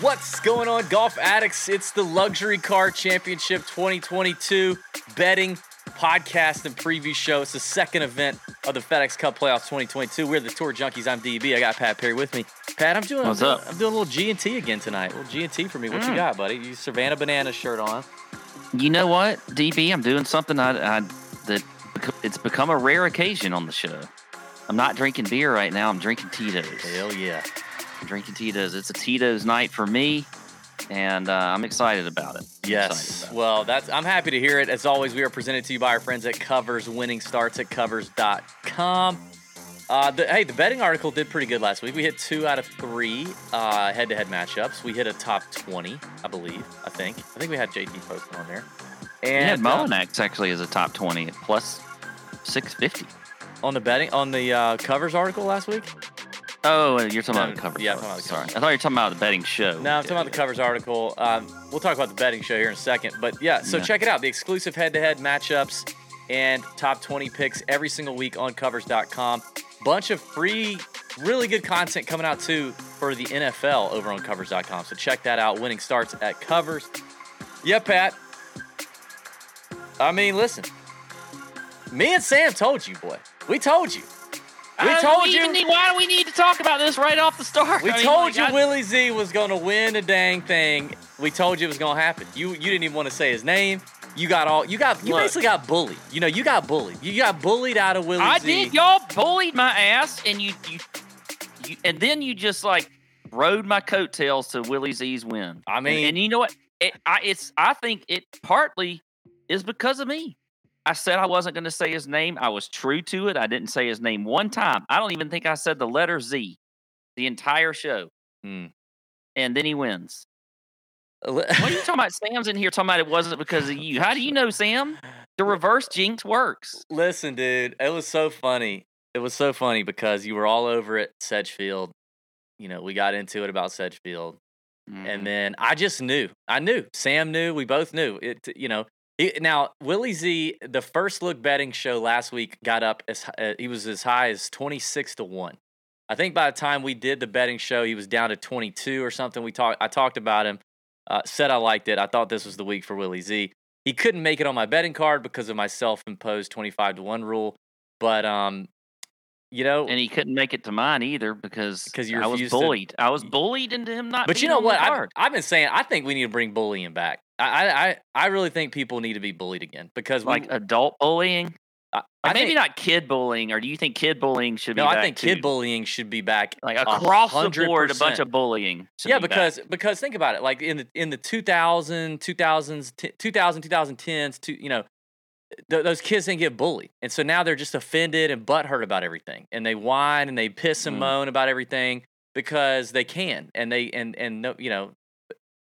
What's going on, golf addicts? It's the Luxury Car Championship 2022 betting podcast and preview show. It's the second event of the FedEx Cup Playoffs 2022. We're the Tour Junkies. I'm DB. I got Pat Perry with me. Pat, I'm doing. What's I'm, up? I'm doing a little G and T again tonight. A little G and T for me. What you Mm. got, buddy? You Savannah Banana shirt on. You know what, DB? I'm doing something I, I that it's become a rare occasion on the show. I'm not drinking beer right now. I'm drinking Tito's. Hell yeah. I'm drinking Tito's. It's a Tito's night for me, and uh, I'm excited about it. I'm Yes. about Well, that's I'm happy to hear it. As always, we are presented to you by our friends at Covers. Winning starts at covers.com. Uh, the, hey, the betting article did pretty good last week. We hit two out of three uh, head-to-head matchups. We hit a top 20, I believe. I think. I think we had JT posted on there. it. We had And uh, actually as a top 20 at plus 650. On the betting on the uh, covers article last week. Oh, you're talking No, about the cover. yeah, I'm talking about the Sorry. I thought you were talking about the betting show. No, I'm talking about the covers article. Um, we'll talk about the betting show here in a second. But yeah, so Yeah. check it out. The exclusive head-to-head matchups and top 20 picks every single week on covers.com. Bunch of free, really good content coming out too for the NFL over on covers.com. So check that out. Winning starts at covers. Yeah, Pat. I mean, listen. Me and Sam told you, boy. We told you. We I told you. need- why do we need to talk about this right off the start? We I mean, told like, you I- Willie Z was gonna win the dang thing. We told you it was gonna happen. You you didn't even want to say his name. You got all you got. You Look. basically got bullied. You know you got bullied. You got bullied out of Willie I Z. did. Y'all bullied my ass, and you, you, you, and then you just like rode my coattails to Willie Z's win. I And- mean- and, you know what? It, I, it's. I think it partly is because of me. I said I wasn't going to say his name. I was true to it. I didn't say his name one time. I don't even think I said the letter Z, the entire show. Hmm. And then he wins. What are you talking about? Sam's in here talking about it wasn't because of you. How do you know, Sam? The reverse jinx works. Listen, dude, it was so funny. It was so funny because you were all over it, Sedgefield. You know, we got into it about Sedgefield. Mhm. And then I just knew. I knew. Sam knew. We both knew. It. You know. Now Willie Z, the first look betting show last week got up as uh, he was as high as twenty six to one. I think by the time we did the betting show, he was down to twenty two or something. We talked. I talked about him. Uh, said I liked it. I thought this was the week for Willie Z. He couldn't make it on my betting card because of my self imposed twenty five to one rule. But um, you know, and he couldn't make it to mine either because you I was refused to- bullied. I was bullied into him not. But you know what? I've. I've been saying I think we need to bring bullying back. I I I, I really think people need to be bullied again because like we, adult bullying, I, I maybe think, not kid bullying. Or do you think kid bullying should No, be? I back think kid bullying should be back. like across the board, a bunch of bullying. Yeah, be back. because because think about it. Like in the in the 2000 2000s t- 2000 2010s, to, you know, th- those kids didn't get bullied, and so now they're just offended and butthurt about everything, and they whine and they piss and Mm. moan about everything because they can, and they and and no, you know,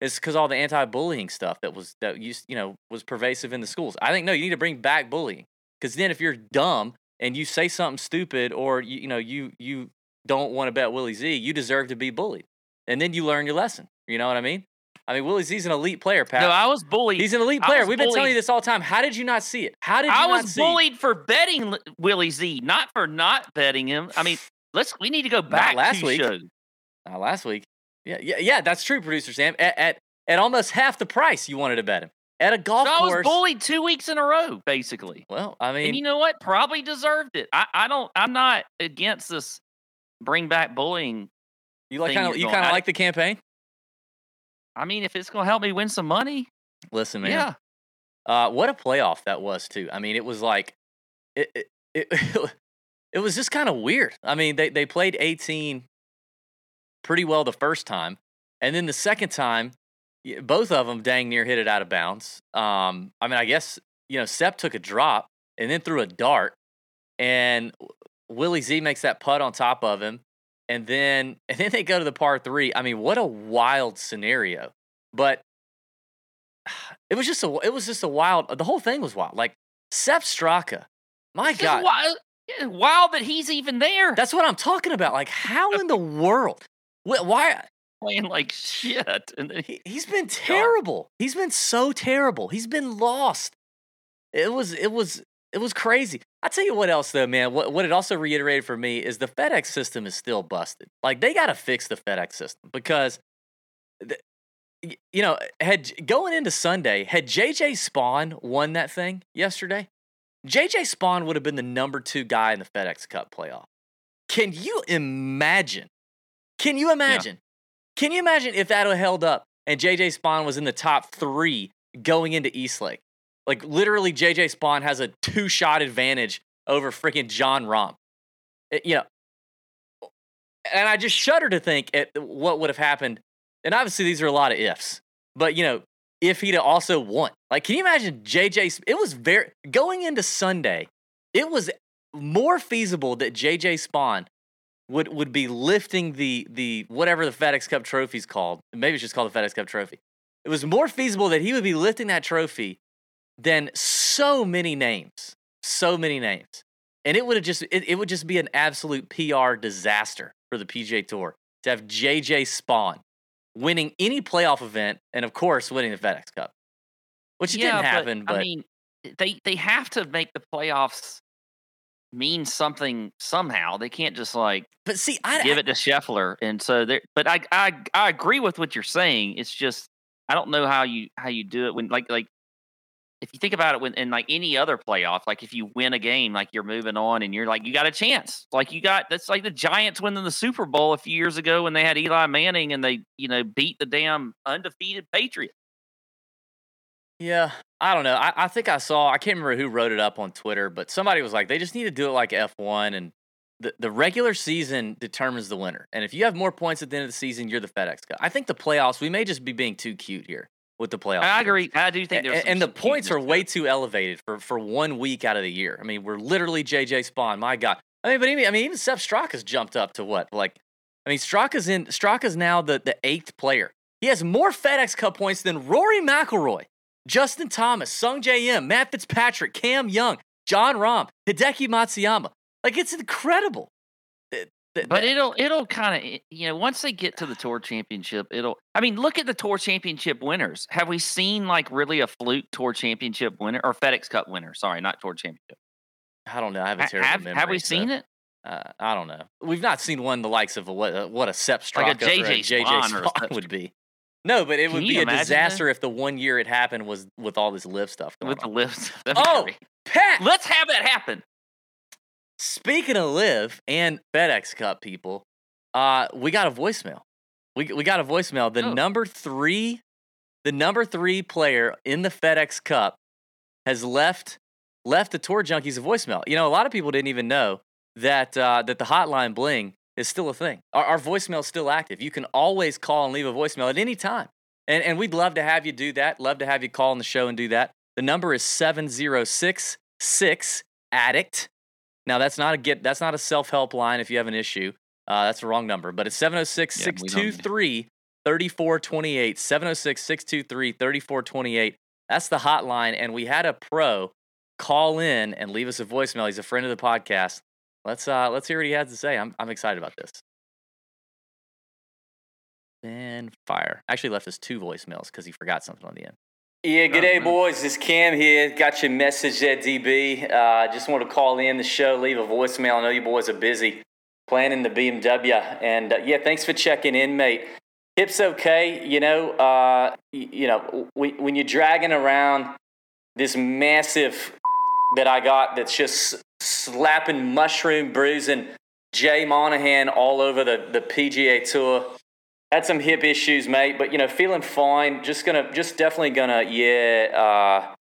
it's because all the anti-bullying stuff that was that used you know was pervasive in the schools. I think no, you need to bring back bullying because then if you're dumb and you say something stupid or you, you know you you don't want to bet Willie Z, you deserve to be bullied, and then you learn your lesson. You know what I mean? I mean Willie Z's an elite player, Pat. no, I was bullied. He's an elite player. We've been telling you this all the time. How did you not see it? How did you not? I not was bullied for betting Willie Z, not for not betting him. I mean, let's. We need to go back last two week. shows. Uh, last week. Yeah, yeah, yeah. That's true, producer Sam. At, at at almost half the price you wanted to bet him at a golf So I was bullied two weeks in a row, basically. Well, I mean, and you know what? Probably deserved it. I, I don't. I'm not against this. Bring back bullying. you like kind of you kind of like the campaign. I mean, if it's gonna help me win some money, Listen, man. yeah. Uh, what a playoff that was too. I mean, it was like it it it, it was just kind of weird. I mean, they they played 18 pretty well the first time, and then the second time, both of them dang near hit it out of bounds. Um, I mean, I guess you know Sepp took a drop and then threw a dart, and Willie Z makes that putt on top of him, and then and then they go to the par three. I mean, what a wild scenario! But it was just a it was just a wild. The whole thing was wild. Like Sepp Straka, my It's God, wild, wild that he's even there. that's what I'm talking about. Like, how in the world? Why? playing like shit. And then he, He, he's been terrible. He's been so terrible. He's been lost. It was it was it was crazy. I tell you what else though, man. What what it also reiterated for me is the FedEx system is still busted. Like they got to fix the FedEx system because, the, you know, had going into Sunday, had JJ Spawn won that thing yesterday, JJ Spawn would have been the number two guy in the FedEx Cup playoff. Can you imagine? Can you imagine? Yeah. Can you imagine if that held up and JJ Spawn was in the top three going into Eastlake? Like literally, JJ Spawn has a two shot advantage over freaking John Rahm. It, you know, and I just shudder to think at what would have happened. And obviously, these are a lot of ifs, but you know, if he'd also won, like, can you imagine JJ? It was very going into Sunday. It was more feasible that JJ Spawn would would be lifting the the whatever the FedEx Cup trophy is called. Maybe it's just called the FedEx Cup trophy. It was more feasible that he would be lifting that trophy than so many names, so many names. And it would have just it, it would just be an absolute PR disaster for the PGA Tour to have JJ Spawn winning any playoff event and of course winning the FedEx Cup. Which yeah, didn't happen, but, but I mean they they have to make the playoffs mean something somehow. They can't just like but see I give it to Scheffler. And so there but I I I agree with what you're saying. It's just I don't know how you how you do it when like like if you think about it when in like any other playoff, like if you win a game, like you're moving on and you're like you got a chance. Like you got that's like the Giants winning the Super Bowl a few years ago when they had Eli Manning and they, you know, beat the damn undefeated Patriots. Yeah, I don't know. I, I think I saw I can't remember who wrote it up on Twitter, but somebody was like, they just need to do it like F one and the, the regular season determines the winner. And if you have more points at the end of the season, you're the FedEx Cup. I think the playoffs, we may just be being too cute here with the playoffs. I agree. I do think there's and, and the points are way too elevated for for one week out of the year. I mean, we're literally JJ Spawn. My God. I mean, but even I mean, even Sepp Straka's jumped up to what? Like, I mean, Straka's in Straka's now the the eighth player. He has more FedEx Cup points than Rory McIlroy, Justin Thomas, Sungjae Im, Matt Fitzpatrick, Cam Young, John Rahm, Hideki Matsuyama. Like, it's incredible but it'll it'll kind of you know once they get to the tour championship it'll i mean look at the tour championship winners have we seen like really a fluke tour championship winner or fedex cup winner sorry not tour championship i don't know i have a terrible have, memory have we seen it uh, I don't know. We've not seen one the likes of a, what a, what a Sepp Straka like a JJ, JJ Spawn, Spawn would be. No, but it Can would be a disaster that? if the one year it happened was with all this LIV stuff. with on. the LIV. Oh, Pat, let's have that happen. Speaking of LIV and FedEx Cup people, uh, we got a voicemail. We we got a voicemail. The oh. number three, the number three player in the FedEx Cup has left left the Tour Junkies a voicemail. You know, a lot of people didn't even know that uh, that the hotline bling is still a thing. Our, our voicemail is still active. You can always call and leave a voicemail at any time. And, and we'd love to have you do that. Love to have you call on the show and do that. The number is 7066 Addict. Now that's not a get that's not a self-help line if you have an issue. Uh, that's the wrong number, but it's 706 623 3428. 706 623 3428. That's the hotline. And we had a pro call in and leave us a voicemail. He's a friend of the podcast. Let's uh let's hear what he has to say. I'm I'm excited about this. And fire. Actually left us two voicemails because he forgot something on the end. Yeah, good day, boys. This Cam here. Got your message at DB. Uh, just want to call in the show, leave a voicemail. I know you boys are busy planning the BMW. And uh, yeah, thanks for checking in, mate. Hip's okay. You know, uh, you know, when you're dragging around this massive that I got that's just slapping mushroom bruising Jay Monahan all over the, the PGA Tour had some hip issues, mate, but you know, feeling fine. Just gonna, just definitely gonna, yeah, uh,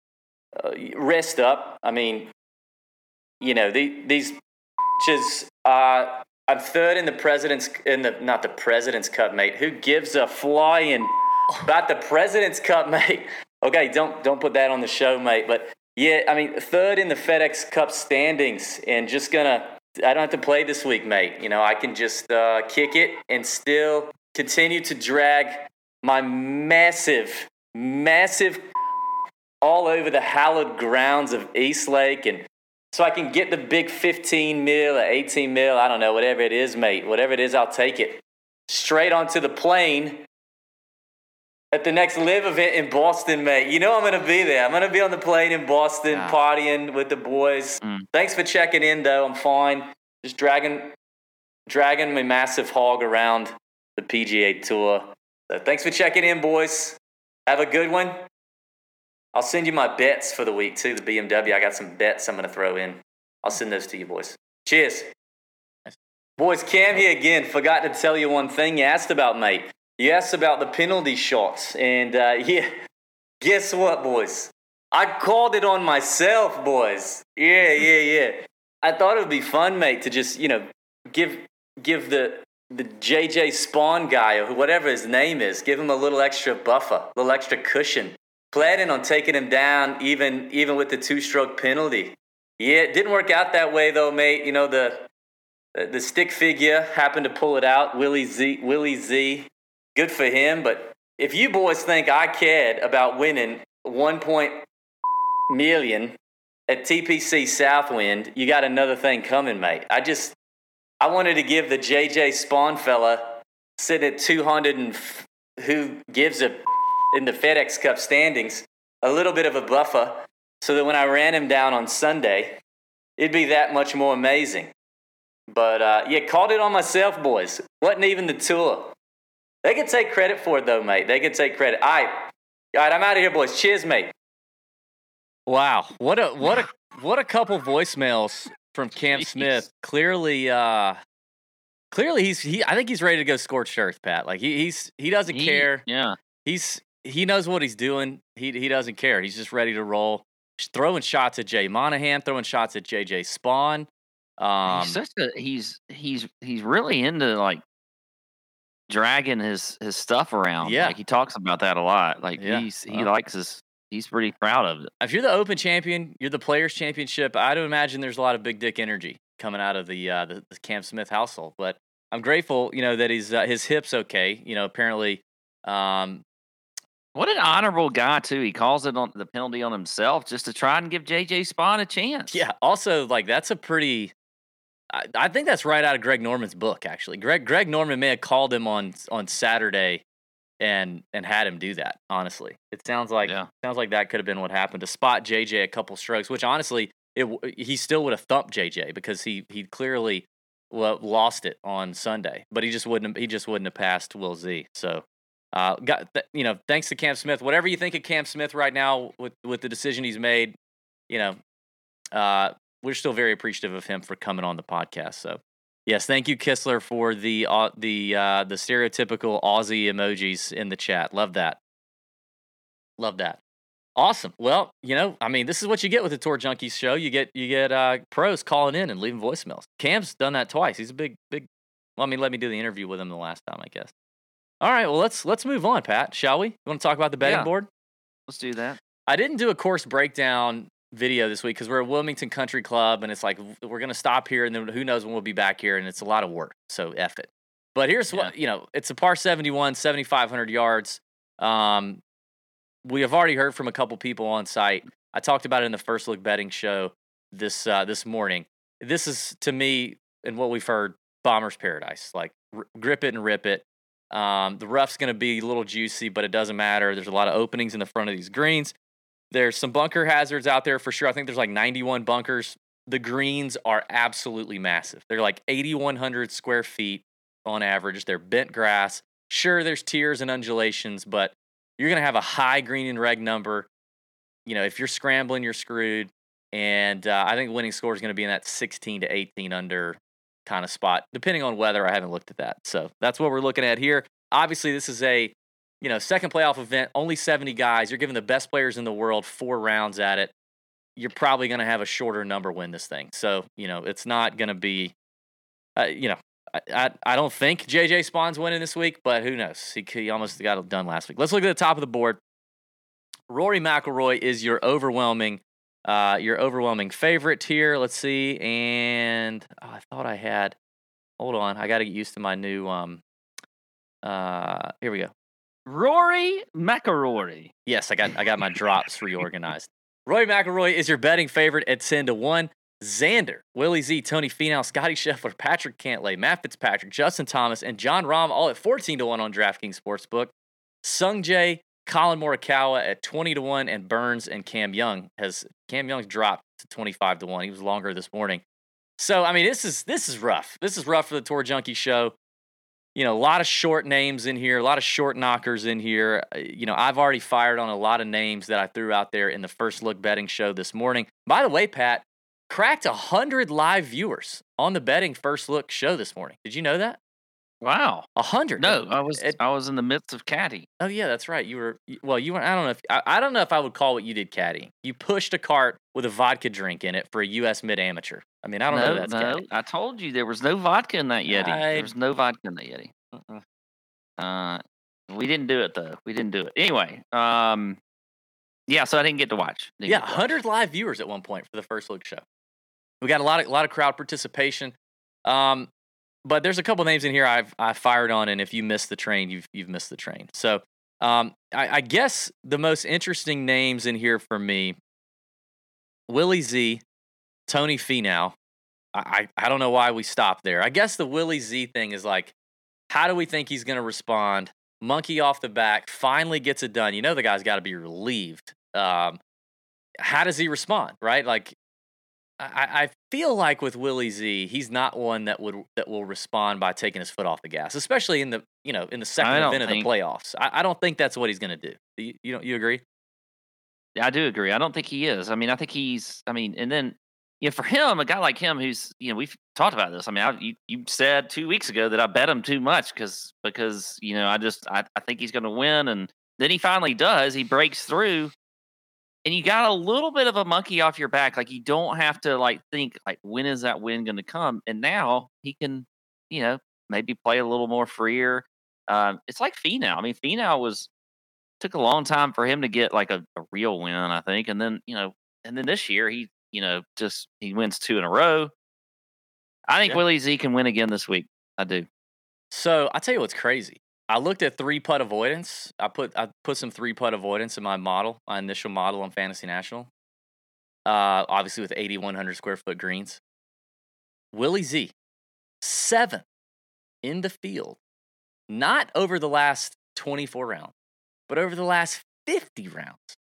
uh, rest up. I mean, you know, the, these just, uh, I'm third in the president's, in the not the president's cup, mate. Who gives a flying about the president's cup, mate? Okay, don't don't put that on the show, mate. But yeah, I mean, third in the FedEx Cup standings, and just gonna. I don't have to play this week, mate. You know, I can just uh, kick it and still continue to drag my massive, massive all over the hallowed grounds of Eastlake and so I can get the big 15 mil or 18 mil, I don't know, whatever it is, mate. Whatever it is, I'll take it. Straight onto the plane at the next LIV event in Boston, mate. You know I'm gonna be there. I'm gonna be on the plane in Boston, Yeah. partying with the boys. Mm. Thanks for checking in, though. I'm fine. Just dragging, dragging my massive hog around the PGA Tour. So thanks for checking in, boys. Have a good one. I'll send you my bets for the week too. The BMW. I got some bets I'm gonna throw in. I'll send those to you, boys. Cheers. Boys, Cam here again. Forgot to tell you one thing you asked about, mate. You asked about the penalty shots, and uh, yeah, guess what, boys? I called it on myself, boys. Yeah, yeah, yeah. I thought it would be fun, mate, to just you know give give the the JJ Spawn guy or whatever his name is, give him a little extra buffer, a little extra cushion. Planning on taking him down, even even with the two stroke penalty. Yeah, it didn't work out that way though, mate. You know the the, stick figure happened to pull it out. Willie Z, Willie Z, good for him. But if you boys think I cared about winning one point million at TPC Southwind, you got another thing coming, mate. I just I wanted to give the JJ Spawn fella sitting at 200 and f- who gives a in the FedEx Cup standings a little bit of a buffer so that when I ran him down on Sunday, it'd be that much more amazing. But uh, yeah, called it on myself, boys. Wasn't even the tour. They could take credit for it though, mate. They could take credit. All right, all right. I'm out of here, boys. Cheers, mate. Wow, what a what a what a couple voicemails from Cam Jeez. Smith. Clearly, uh, clearly he's he. I think he's ready to go scorched earth, Pat. Like he, he's he doesn't He- care. Yeah. He's he knows what he's doing. He he doesn't care. He's just ready to roll. Just throwing shots at Jay Monahan, throwing shots at JJ Spawn. Um, he's such a he's he's he's really into like dragging his his stuff around. Yeah. Like he talks about that a lot. Like Yeah. he's he Uh. likes his he's pretty proud of it. if you're the Open champion, you're the Players Championship. I do imagine there's a lot of big dick energy coming out of the uh, the, the Cam Smith household. But I'm grateful, you know, that he's uh, his hips okay. You know, apparently, um, What an honorable guy too. He calls it on the penalty on himself just to try and give JJ Spawn a chance. yeah. Also, like that's a pretty. I, I think that's right out of Greg Norman's book. Actually, Greg Greg Norman may have called him on on Saturday, and and had him do that. Honestly, it sounds like Yeah. sounds like that could have been what happened to spot JJ a couple strokes. Which honestly, it he still would have thumped JJ because he he clearly well, lost it on Sunday, but he just wouldn't have, he just wouldn't have passed Will Z. So. Uh, got th- you know, thanks to Cam Smith. Whatever you think of Cam Smith right now with with the decision he's made, you know, uh, we're still very appreciative of him for coming on the podcast. So, yes, thank you, Kistler, for the uh, the uh, the stereotypical Aussie emojis in the chat. Love that. Love that. Awesome. Well, you know, I mean, this is what you get with the Tour Junkies show. You get you get uh, pros calling in and leaving voicemails. Cam's done that twice. He's a big big. Well, I mean, let me do the interview with him the last time, I guess. All right. Well, let's let's move on, Pat. Shall we? You want to talk about the betting Yeah. board? Let's do that. I didn't do a course breakdown video this week because we're at Wilmington Country Club and it's like we're gonna stop here and then who knows when we'll be back here and it's a lot of work. So F it. But here's what you know, it's a par 71, 7,500 yards. Um, we have already heard from a couple people on site. I talked about it in the first look betting show this uh, this morning. This is to me and what we've heard, Bomber's Paradise. Like r- grip it and rip it. Um, the rough's going to be a little juicy, but it doesn't matter. There's a lot of openings in the front of these greens. There's some bunker hazards out there for sure. I think there's like 91 bunkers. The greens are absolutely massive. They're like 8,100 square feet on average. They're bent grass. Sure, there's tiers and undulations, but you're going to have a high green and reg number. You know, if you're scrambling, you're screwed. And uh, I think winning score is going to be in that 16 to 18 under kind of spot, depending on weather. I haven't looked at that. So that's what we're looking at here. Obviously, this is a you know second playoff event, only 70 guys. You're giving the best players in the world four rounds at it. You're probably going to have a shorter number win this thing. So you know it's not going to be, uh, you know. I, I, I don't think JJ Spawn's winning this week, but who knows? He, he almost got it done last week. Let's look at the top of the board. Rory McIlroy is your overwhelming uh, your overwhelming favorite here. Let's see. And oh, I thought I had. Hold on. I got to get used to my new. Um. Uh. Here we go. Rory McIlroy. Yes, I got. I got my drops reorganized. Roy McIlroy is your betting favorite at ten to one. Xander, Willie Z, Tony Finau, Scotty Scheffler, Patrick Cantlay, Matt Fitzpatrick, Justin Thomas, and John Rahm all at 14 to 1 on DraftKings Sportsbook. Sung Jae, Collin Morikawa at 20 to 1, and Burns and Cam Young has Cam Young's dropped to 25 to 1. He was longer this morning. So I mean, this is this is rough. This is rough for the Tour Junkie show. You know, a lot of short names in here, a lot of short knockers in here. Uh, You know, I've already fired on a lot of names that I threw out there in the first look betting show this morning. By the way, Pat cracked 100 live viewers on the betting first look show this morning. Did you know that? Wow. A 100. No, I was It- I was in the midst of caddy. Oh yeah, that's right. You were well. You were. I don't know if I, I don't know if I would call what you did caddy. You pushed a cart with a vodka drink in it for a U.S. mid amateur. I mean, I don't no, know. That's no. caddy. I told you there was no vodka in that Yeti. I- There was no vodka in that Yeti. Uh-uh. Uh, we didn't do it though. We didn't do it anyway. Um, yeah. So I didn't get to watch. Didn't Yeah, get to watch. 100 live viewers at one point for the first look show. We got a lot of a lot of crowd participation. Um, but there's a couple names in here I've I fired on, and if you missed the train, you've you've missed the train. So um, I, I guess the most interesting names in here for me, Willie Z, Tony Finau. I, I I don't know why we stopped there. I guess the Willie Z thing is like, how do we think he's going to respond? Monkey off the back, finally gets it done. You know the guy's got to be relieved. Um, how does he respond? Right? Like, I, I feel like with Willie Z, he's not one that would that will respond by taking his foot off the gas, especially in the you know in the second event of the playoffs. I, I don't think that's what he's going to do. You, you don't you agree? I do agree. I don't think he is. I mean, I think he's. I mean, and then you know, for him, a guy like him, who's you know, we've talked about this. I mean, I, you you said two weeks ago that I bet him too much because because you know I just I, I think he's going to win, and then he finally does. He breaks through, and you got a little bit of a monkey off your back. Like you don't have to like think like when is that win going to come, and now he can you know maybe play a little more freer. Um, it's like Finau. I mean, Finau was took a long time for him to get like a, a real win, I think. And then, you know, and then this year he, you know, just he wins two in a row. I think Yeah. Willie Z can win again this week. I do. So I tell you what's crazy. I looked at three putt avoidance. I put I put some three putt avoidance in my model, my initial model on Fantasy National. Uh, obviously with 8,100 square foot greens. Willie Z, seventh in the field, not over the last 24 rounds, but over the last 50 rounds.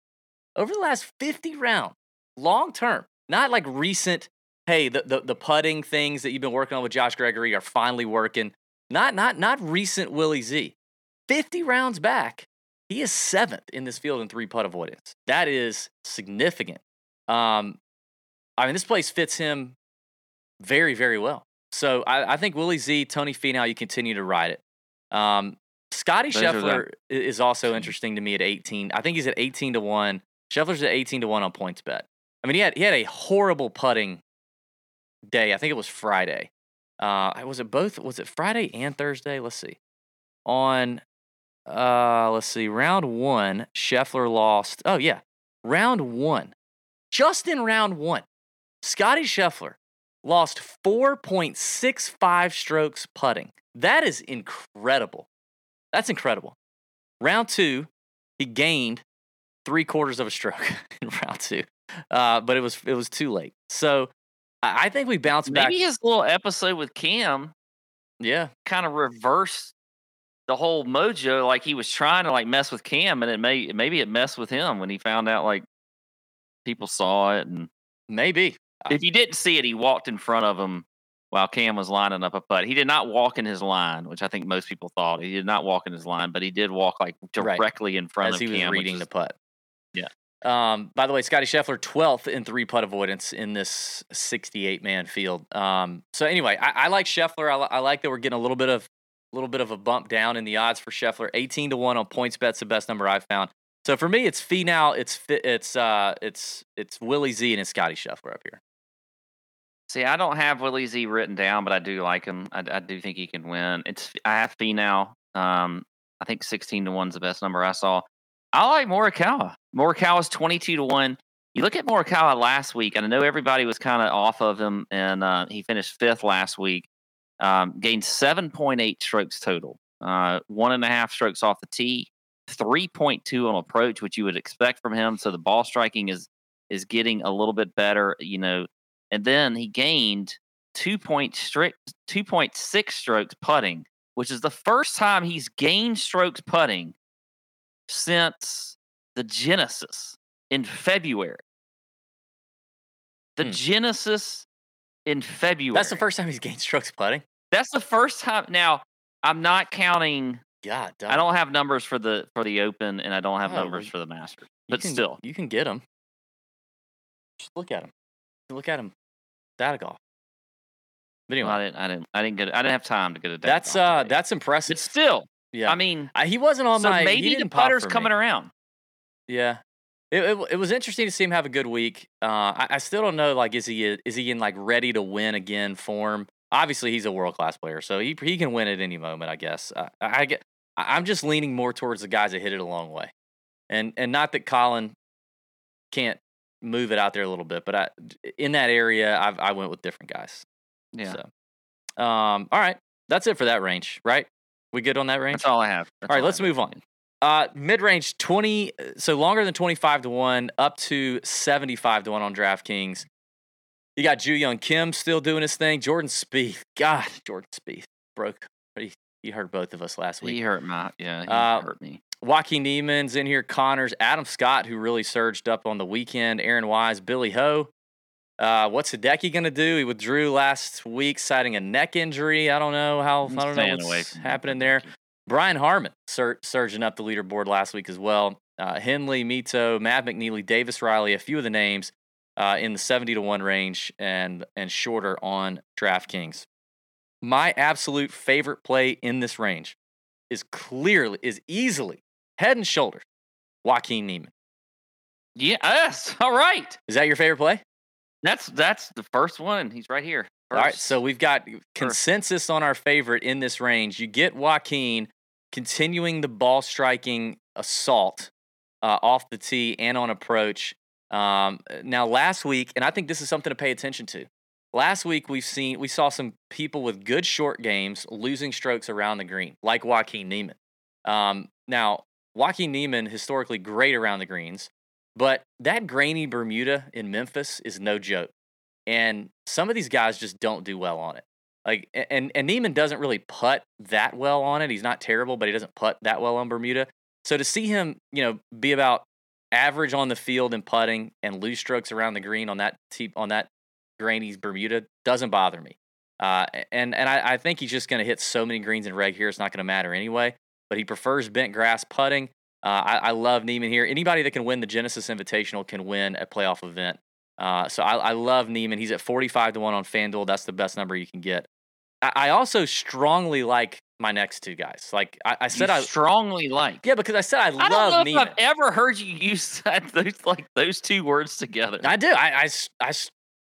Over the last 50 rounds, long term, not like recent. Hey, the, the the putting things that you've been working on with Josh Gregory are finally working. Not not not recent Willie Z. 50 rounds back, he is seventh in this field in three putt avoidance. That is significant. Um, I mean, this place fits him very, very well. So I, I think Willie Z, Tony Finau, you continue to ride it. Um, Scotty Scheffler is also interesting to me at 18. I think he's at 18 to 1. Scheffler's at 18 to 1 on PointsBet. I mean, he had he had a horrible putting day. I think it was Friday. Uh, was it both? Was it Friday and Thursday? Let's see. On, uh, let's see, round one, Scheffler lost. Oh yeah, round one, just in round one, Scotty Scheffler lost 4.65 strokes putting. That is incredible. That's incredible. Round two, he gained three quarters of a stroke in round two, uh, but it was it was too late. So I, think we bounced back. Maybe his little episode with Cam Yeah, kind of reversed the whole mojo. Like he was trying to like mess with Cam, and it may maybe it messed with him when he found out like people saw it. And maybe. if you didn't see it, he walked in front of him while Cam was lining up a putt. He did not walk in his line, which I think most people thought he did not walk in his line, but he did walk like Right. directly in front as of he was Cam. which reading the putt. Yeah. Um, by the way, Scotty Scheffler, 12th in three putt avoidance in this 68 man field. Um, so anyway, I, I like Scheffler. I, I like that we're getting a little bit of a little bit of a bump down in the odds for Scheffler. 18 to one on points bets, the best number I've found. So for me, it's Finau, it's it's uh, it's it's Willie Z and it's Scotty Scheffler up here. See, I don't have Willie Z written down, but I do like him. I, I do think he can win. It's I have Finau. Um, I think sixteen to one's the best number I saw. I like Morikawa. Morikawa's twenty-two to one. You look at Morikawa last week, and I know everybody was kind of off of him, and uh, he finished fifth last week. Um, gained seven point eight strokes total. Uh, one and a half strokes off the tee, three point two on approach, which you would expect from him. So the ball striking is is getting a little bit better. You know, and then he gained two point strict two point six strokes putting, which is the first time he's gained strokes putting since the Genesis in February. The Hmm. Genesis in February. That's the first time he's gained strokes putting. That's the first time. Now, I'm not counting. God, I don't have numbers for the for the Open, and I don't have Oh, numbers for the Masters. You But can- still, you can get him. Just look at him. Look at him. Data golf. But anyway, I didn't. I didn't. I didn't get. I didn't have time to get it. that's uh that's impressive. But still, yeah, I mean, Uh, he wasn't on so my. maybe the putter's coming around. Yeah. It, it, it was interesting to see him have a good week. Uh, I, I still don't know, like, is he is he in like ready to win again form? Obviously, he's a world class player, so he he can win at any moment. I guess. I, I get. I- I'm just leaning more towards the guys that hit it a long way, and and not that Collin can't move it out there a little bit, but I in that area, I've, I went with different guys. Yeah, So, um, all right, that's it for that range, right? We good on that range? that's all I have. That's All right, let's have. move on. Uh, mid range twenty, so longer than twenty five to one, up to seventy five to one on DraftKings. You got Joohyung Kim still doing his thing. Jordan Spieth, God, Jordan Spieth broke. He, he hurt both of us last week. He hurt my. Yeah, he Uh, hurt me. Joaquin Niemann's in here. Conners, Adam Scott, who really surged up on the weekend. Aaron Wise, Billy Ho. Uh, what's Hideki going to do? He withdrew last week, citing a neck injury. I don't know how. I'm I don't know what's away from him. happening there. Brian Harman sur- surging up the leaderboard last week as well. Uh, Henley, Mito, Matt McNealy, Davis Riley, a few of the names uh, in the 70 to 1 range and, and shorter on DraftKings. My absolute favorite play in this range is clearly, is easily head and shoulders Joaquin Niemann. Yes. All right. Is that your favorite play? That's that's the first one. He's right here. All right, so we've got consensus on our favorite in this range. You get Joaquin continuing the ball striking assault uh, off the tee and on approach. Um, now, last week, and I think this is something to pay attention to. Last week, we've seen we saw some people with good short games losing strokes around the green, like Joaquin Niemann. Um, now, Joaquin Niemann historically great around the greens, but that grainy Bermuda in Memphis is no joke and some of these guys just don't do well on it. Like and and Niemann doesn't really putt that well on it. He's not terrible, but he doesn't putt that well on Bermuda. So to see him, you know, be about average on the field and putting and lose strokes around the green on that tee, on that grainy Bermuda doesn't bother me. Uh, and and I, I think he's just going to hit so many greens in reg here, it's not going to matter anyway. But he prefers bent grass putting. Uh, I, I love Niemann here. Anybody that can win the Genesis Invitational can win a playoff event. Uh, so I, I love Niemann. He's at 45 to 1 on FanDuel. That's the best number you can get. I, I also strongly like my next two guys. Like I, I said, You I strongly like. yeah, because I said I, I don't love know if Niemann. I've ever heard you use that, those like those two words together. I do. I, I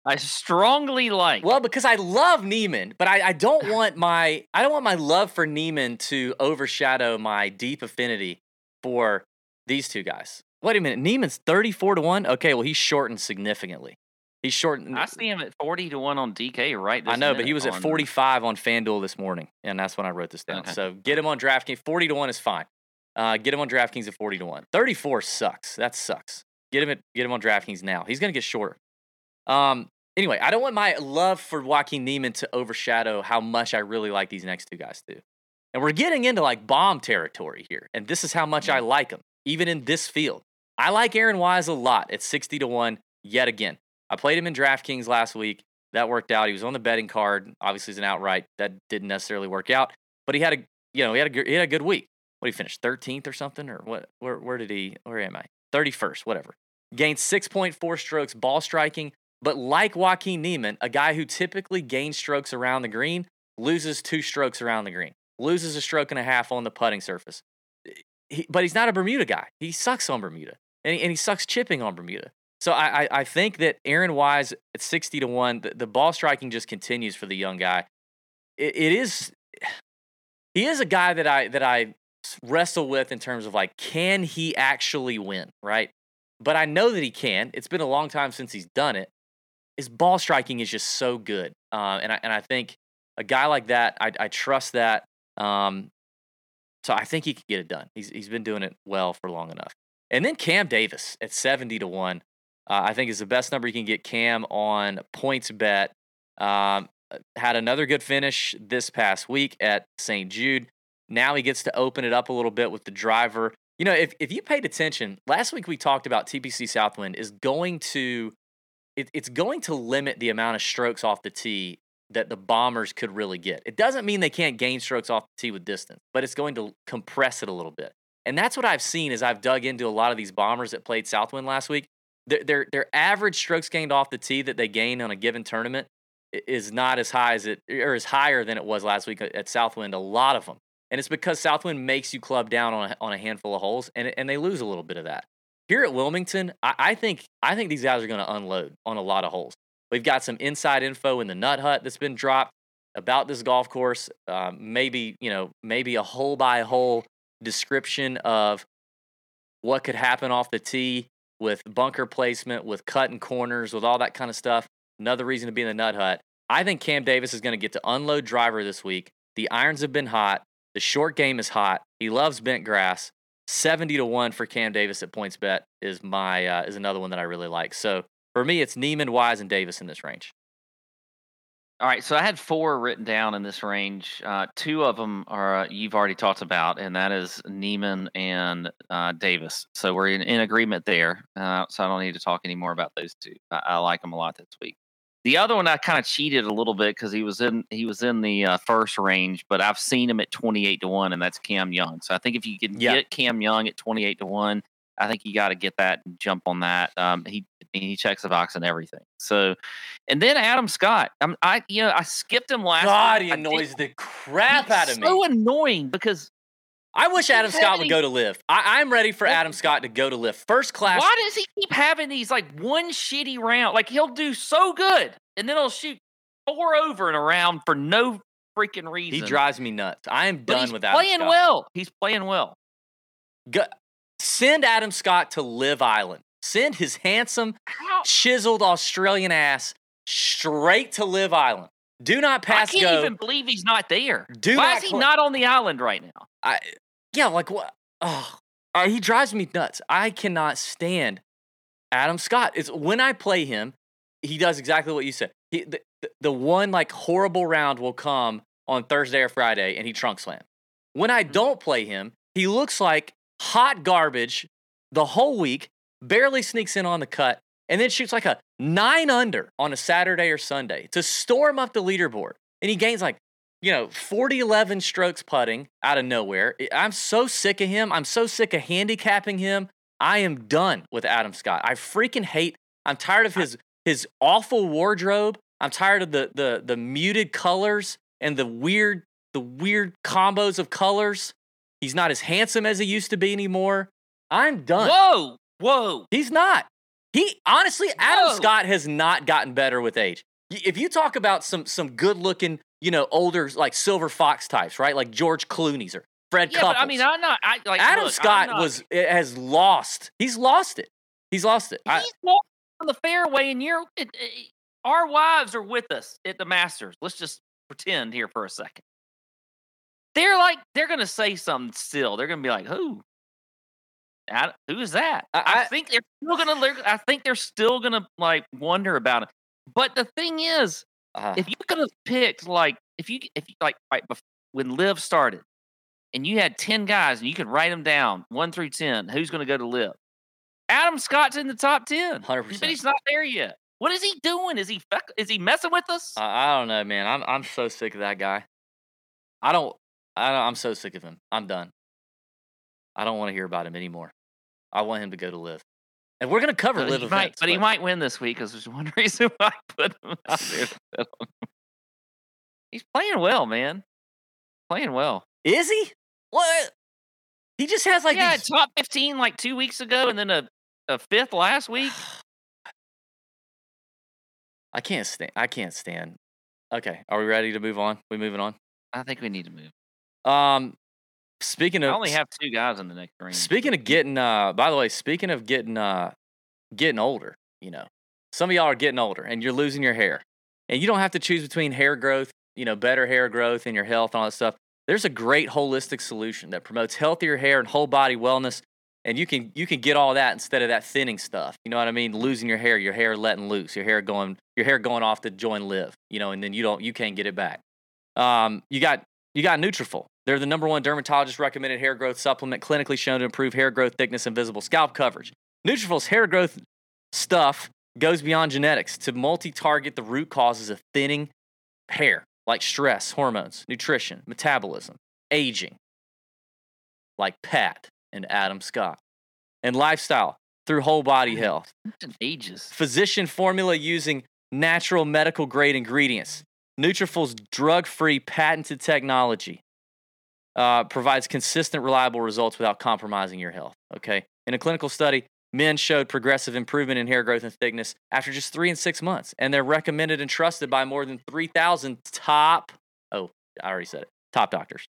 I strongly like. well because I love Niemann, but I, I don't want my I don't want my love for Niemann to overshadow my deep affinity for these two guys. Wait a minute, Niemann's 34 to 1? Okay, well he's shortened significantly. He's shortened I see him at forty to one on DK right. I know, but he was at 45 on FanDuel this morning, and that's when I wrote this down. Okay. So get him on DraftKings. 40 to 1 is fine. Uh, get him on DraftKings at 40 to 1. 34 sucks. That sucks. Get him at get him on DraftKings now. He's gonna get shorter. Um anyway, I don't want my love for Joaquin Niemann to overshadow how much I really like these next two guys too. And we're getting into like bomb territory here. And this is how much I mm-hmm. like him, even in this field. I like Aaron Wise a lot at 60 to 1 yet again. I played him in DraftKings last week. That worked out. He was on the betting card. Obviously, he's an outright. That didn't necessarily work out. But he had a, you know, he had a, good- he had a good week. What did he finish? 13th or something? Or what? Where, where did he? Where am I? 31st, whatever. Gained 6.4 strokes ball striking. But like Joaquin Niemann, a guy who typically gains strokes around the green, loses two strokes around the green, loses a stroke and a half on the putting surface. He, but he's not a Bermuda guy. He sucks on Bermuda, and he, and he sucks chipping on Bermuda. So I, I, I think that Aaron Wise at 60 to 1, the, the ball striking just continues for the young guy. It, it is he is a guy that I that I wrestle with in terms of like can he actually win, right? But I know that he can. It's been a long time since he's done it. His ball striking is just so good. Uh, and I and I think a guy like that, I, I trust that. Um, so I think he could get it done. He's he's been doing it well for long enough. And then Cam Davis at 70 to 1. Uh, I think is the best number you can get Cam on PointsBet. Um, had another good finish this past week at St. Jude. Now he gets to open it up a little bit with the driver. You know, if, if you paid attention, last week we talked about TPC Southwind is going to it, it's going to limit the amount of strokes off the tee that the bombers could really get. It doesn't mean they can't gain strokes off the tee with distance, but it's going to compress it a little bit. And that's what I've seen as I've dug into a lot of these bombers that played Southwind last week. Their, their, their average strokes gained off the tee that they gain on a given tournament is not as high as it or is higher than it was last week uh, at Southwind. A lot of them, and it's because Southwind makes you club down on a, on a handful of holes, and and they lose a little bit of that. Here at Wilmington, I, I think I think these guys are going to unload on a lot of holes. We've got some inside info in the Nut Hut that's been dropped about this golf course. Um, maybe you know maybe a hole by hole description of what could happen off the tee with bunker placement, with cutting corners, with all that kind of stuff. Another reason to be in the nut hut. I think Cam Davis is going to get to unload driver this week. The irons have been hot. The short game is hot. He loves bent grass. 70 to 1 for Cam Davis at PointsBet is my uh, is another one that I really like. So for me, it's Niemann, Wise, and Davis in this range. All right, so I had four written down in this range. Uh, two of them are uh, you've already talked about, and that is Niemann and uh, Davis. So we're in, in agreement there. Uh, so I don't need to talk anymore about those two. I, I like them a lot this week. The other one I kind of cheated a little bit because he was in he was in the uh, first range, but I've seen him at twenty eight to one, and that's Cam Young. So I think if you can yeah. get Cam Young at twenty eight to one, I think you got to get that and jump on that. Um, he he checks the box and everything. So, and then Adam Scott. I'm, I you know I skipped him last. God, he annoys the crap out of so me. So annoying because I wish Adam Scott would go to LIV. I, am ready for Adam Scott to go to LIV. First class. Why does he keep having these like one shitty round? Like he'll do so good and then he'll shoot four over in a round for no freaking reason. He drives me nuts. I am done with Adam He's playing Scott. well. He's playing well. Go, send Adam Scott to LIV Island. Send his handsome, chiseled Australian ass straight to LIV Island. Do not pass I can't go. even believe he's not there. Do Why is he cl- not on the island right now? I yeah, like what? Oh, uh, he drives me nuts. I cannot stand Adam Scott. It's when I play him, he does exactly what you said. He, the, the one like horrible round will come on Thursday or Friday, and he trunk slam. When I mm-hmm. don't play him, he looks like hot garbage the whole week. Barely sneaks in on the cut, and then shoots like a nine under on a Saturday or Sunday to storm up the leaderboard. And he gains like you know, 40 11 strokes putting out of nowhere. I'm so sick of him. I'm so sick of handicapping him. I am done with Adam Scott. I freaking hate. I'm tired of his his awful wardrobe. I'm tired of the the the muted colors and the weird the weird combos of colors. He's not as handsome as he used to be anymore. I'm done. Whoa, whoa. He's not. He honestly, Adam whoa. Scott has not gotten better with age. If you talk about some some good looking you know, older like silver fox types, right? Like George Clooney's or Fred yeah, Couples. I mean, I'm not. I, like, Adam look, Scott not, was eh, has lost. He's lost it. He's lost it. He's I, on the fairway, and you're. It, it, our wives are with us at the Masters. Let's just pretend here for a second. They're like they're gonna say something still. They're gonna be like, "Who? Who is that?" I, I, think they're still gonna. I think they're still gonna like wonder about it. But the thing is, uh, if you could have picked like if you if you like right before, when LIV started, and you had ten guys and you could write them down one through ten, who's going to go to LIV? Adam Scott's in the top ten, hundred percent, but he's not there yet. What is he doing? Is he is he messing with us? Uh, I don't know, man. I'm I'm so sick of that guy. I don't. I don't, I'm so sick of him. I'm done. I don't want to hear about him anymore. I want him to go to LIV. And we're going to cover LIV events. Might, but, but, he might win this week because there's one reason why I put him out there. He's playing well, man. Playing well. Is he? What? He just has like yeah, these... top fifteen like two weeks ago, and then a, a fifth last week. I can't stand. I can't stand. Okay, are we ready to move on? We moving on? I think we need to move. Um, Speaking of, I only have two guys in the next ring. Speaking of getting, uh, by the way, speaking of getting, uh, getting older, you know, some of y'all are getting older and you're losing your hair, and you don't have to choose between hair growth, you know, better hair growth and your health and all that stuff. There's a great holistic solution that promotes healthier hair and whole body wellness, and you can you can get all that instead of that thinning stuff. You know what I mean? Losing your hair, your hair letting loose, your hair going, your hair going off to join LIV, you know, and then you don't you can't get it back. Um, you got you got Nutrafol. They're the number one dermatologist recommended hair growth supplement, clinically shown to improve hair growth, thickness, and visible scalp coverage. Nutrafol's hair growth stuff goes beyond genetics to multi-target the root causes of thinning hair, like stress, hormones, nutrition, metabolism, aging, like Pat and Adam Scott, and lifestyle through whole body mm. health. Ages. Physician formula using natural medical grade ingredients. Nutrafol's drug-free patented technology uh, provides consistent, reliable results without compromising your health. Okay. In a clinical study, men showed progressive improvement in hair growth and thickness after just three and six months, and they're recommended and trusted by more than 3,000 top. Oh, I already said it. Top doctors.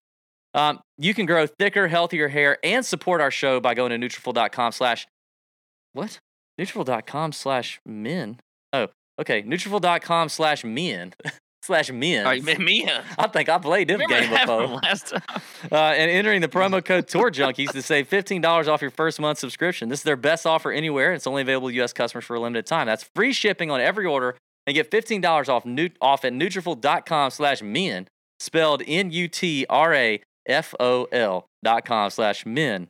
Um, you can grow thicker, healthier hair and support our show by going to Nutrafol.com slash what? Nutrafol.com slash men. Oh, okay. Nutrafol.com slash men slash men. All right, man, Mia. I think I played this Remember game before. last time? Uh, and entering the promo code Tour Junkies to save $15 off your first month subscription. This is their best offer anywhere. It's only available to U.S. customers for a limited time. That's free shipping on every order and get $15 off nu- off at Nutrafol.com slash men, spelled N-U-T-R-A-F-O-L dot com slash men.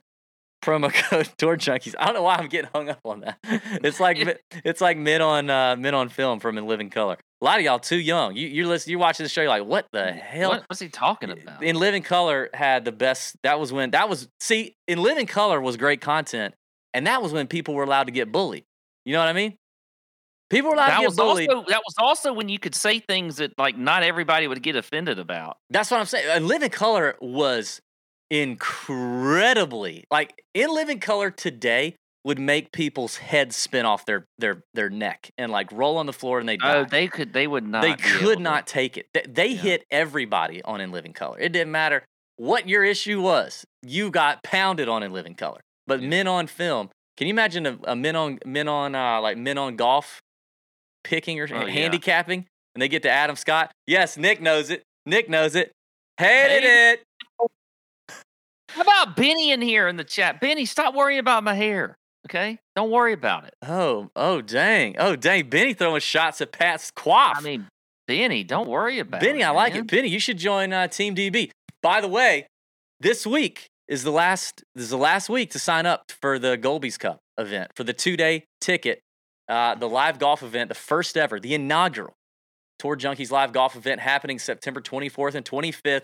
Promo code Tour Junkies. I don't know why I'm getting hung up on that. It's like it's like men on uh, men on film from In Living Color. A lot of y'all too young. You you're listening, you're watching the show. You're like, what the hell? What, what's he talking about? In Living Color had the best. That was when that was see. In Living Color was great content, and that was when people were allowed to get bullied. You know what I mean? People were allowed that to get was bullied. also that was also when you could say things that like not everybody would get offended about. That's what I'm saying. And Living Color was incredibly like in Living Color today would make people's heads spin off their their their neck and like roll on the floor and they. Oh, they could they would not. they could to- not take it. They, they Yeah. hit everybody on In Living Color. It didn't matter what your issue was. You got pounded on In Living Color. But Yeah. men on film, can you imagine a, a men on men on uh, like men on golf picking or Oh, yeah. handicapping, and they get to Adam Scott? Yes, Nick knows it. Nick knows it. Hated Hated it. How about Benny in here in the chat? Benny, stop worrying about my hair. Okay, don't worry about it. Oh, oh, dang. Oh, dang. Benny throwing shots at Pat's quaff. I mean, Benny, don't worry about it. Benny, I like man. it. Benny, you should join uh, Team DB. By the way, this week is the last. This is the last week to sign up for the Golby's Cup event for the two day ticket, uh, the live golf event, the first ever, the inaugural Tour Junkies live golf event happening September 24th and 25th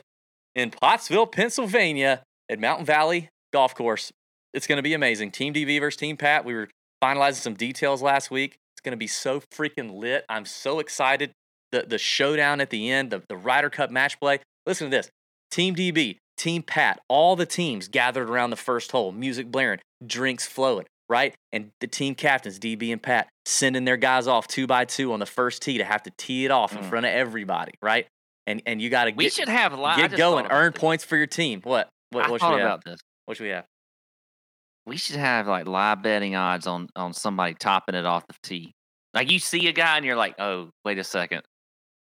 in Pottsville, Pennsylvania, at Mountain Valley Golf Course. It's going to be amazing. Team DB versus Team Pat. We were finalizing some details last week. It's going to be so freaking lit. I'm so excited. The the showdown at the end, the, the Ryder Cup match play. Listen to this. Team DB, Team Pat, all the teams gathered around the first hole, music blaring, drinks flowing, right? And the team captains, DB and Pat, sending their guys off two by two on the first tee to have to tee it off in Mm. front of everybody, right? And and you got to We get, should have live. I get going, earn this. points for your team. What? What, what should we have? about this. What should we have? We should have like live betting odds on on somebody topping it off the tee. Like you see a guy and you're like, oh, wait a second.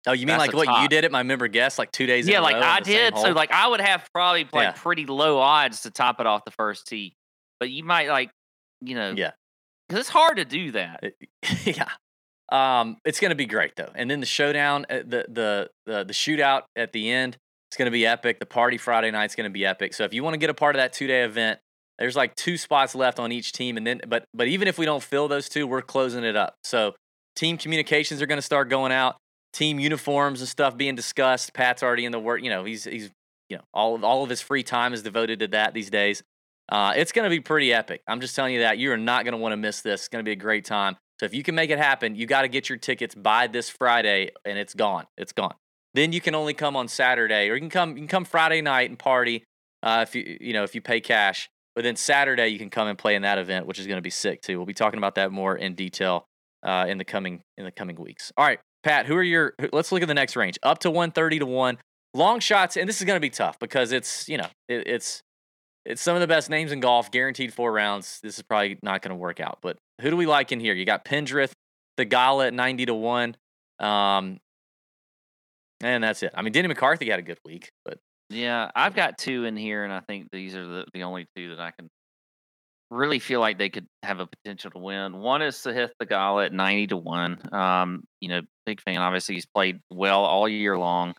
Oh, you mean That's like what you did at my member guest like two days? yeah, like I did. So like I would have probably like Yeah. pretty low odds to top it off the first tee, but you might like, you know, yeah, because it's hard to do that. yeah. Um, it's gonna be great though. And then the showdown, uh, the the the the shootout at the end, it's gonna be epic. The party Friday night's gonna be epic. So if you want to get a part of that two day event, there's like two spots left on each team, and then but but even if we don't fill those two, we're closing it up. So team communications are gonna start going out. Team uniforms and stuff being discussed. Pat's already in the work. You know, he's he's you know all of all of his free time is devoted to that these days. Uh, it's going to be pretty epic. I'm just telling you that you are not going to want to miss this. It's going to be a great time. So if you can make it happen, you got to get your tickets by this Friday, and it's gone. It's gone. Then you can only come on Saturday, or you can come. You can come Friday night and party uh, if you you know if you pay cash. But then Saturday you can come and play in that event, which is going to be sick too. We'll be talking about that more in detail uh, in the coming in the coming weeks. All right, Pat, who are your? Let's look at the next range. Up to 130 to one. Long shots, and this is going to be tough because it's you know it, it's it's some of the best names in golf, guaranteed four rounds. This is probably not going to work out. But who do we like in here? You got Pendrith, Theegala at 90 to 1. Um, and that's it. I mean, Denny McCarthy had a good week, but Yeah, I've got two in here, and I think these are the, the only two that I can really feel like they could have a potential to win. One is Sahith Theegala at 90 to 1. Um, you know, big fan. Obviously, he's played well all year long.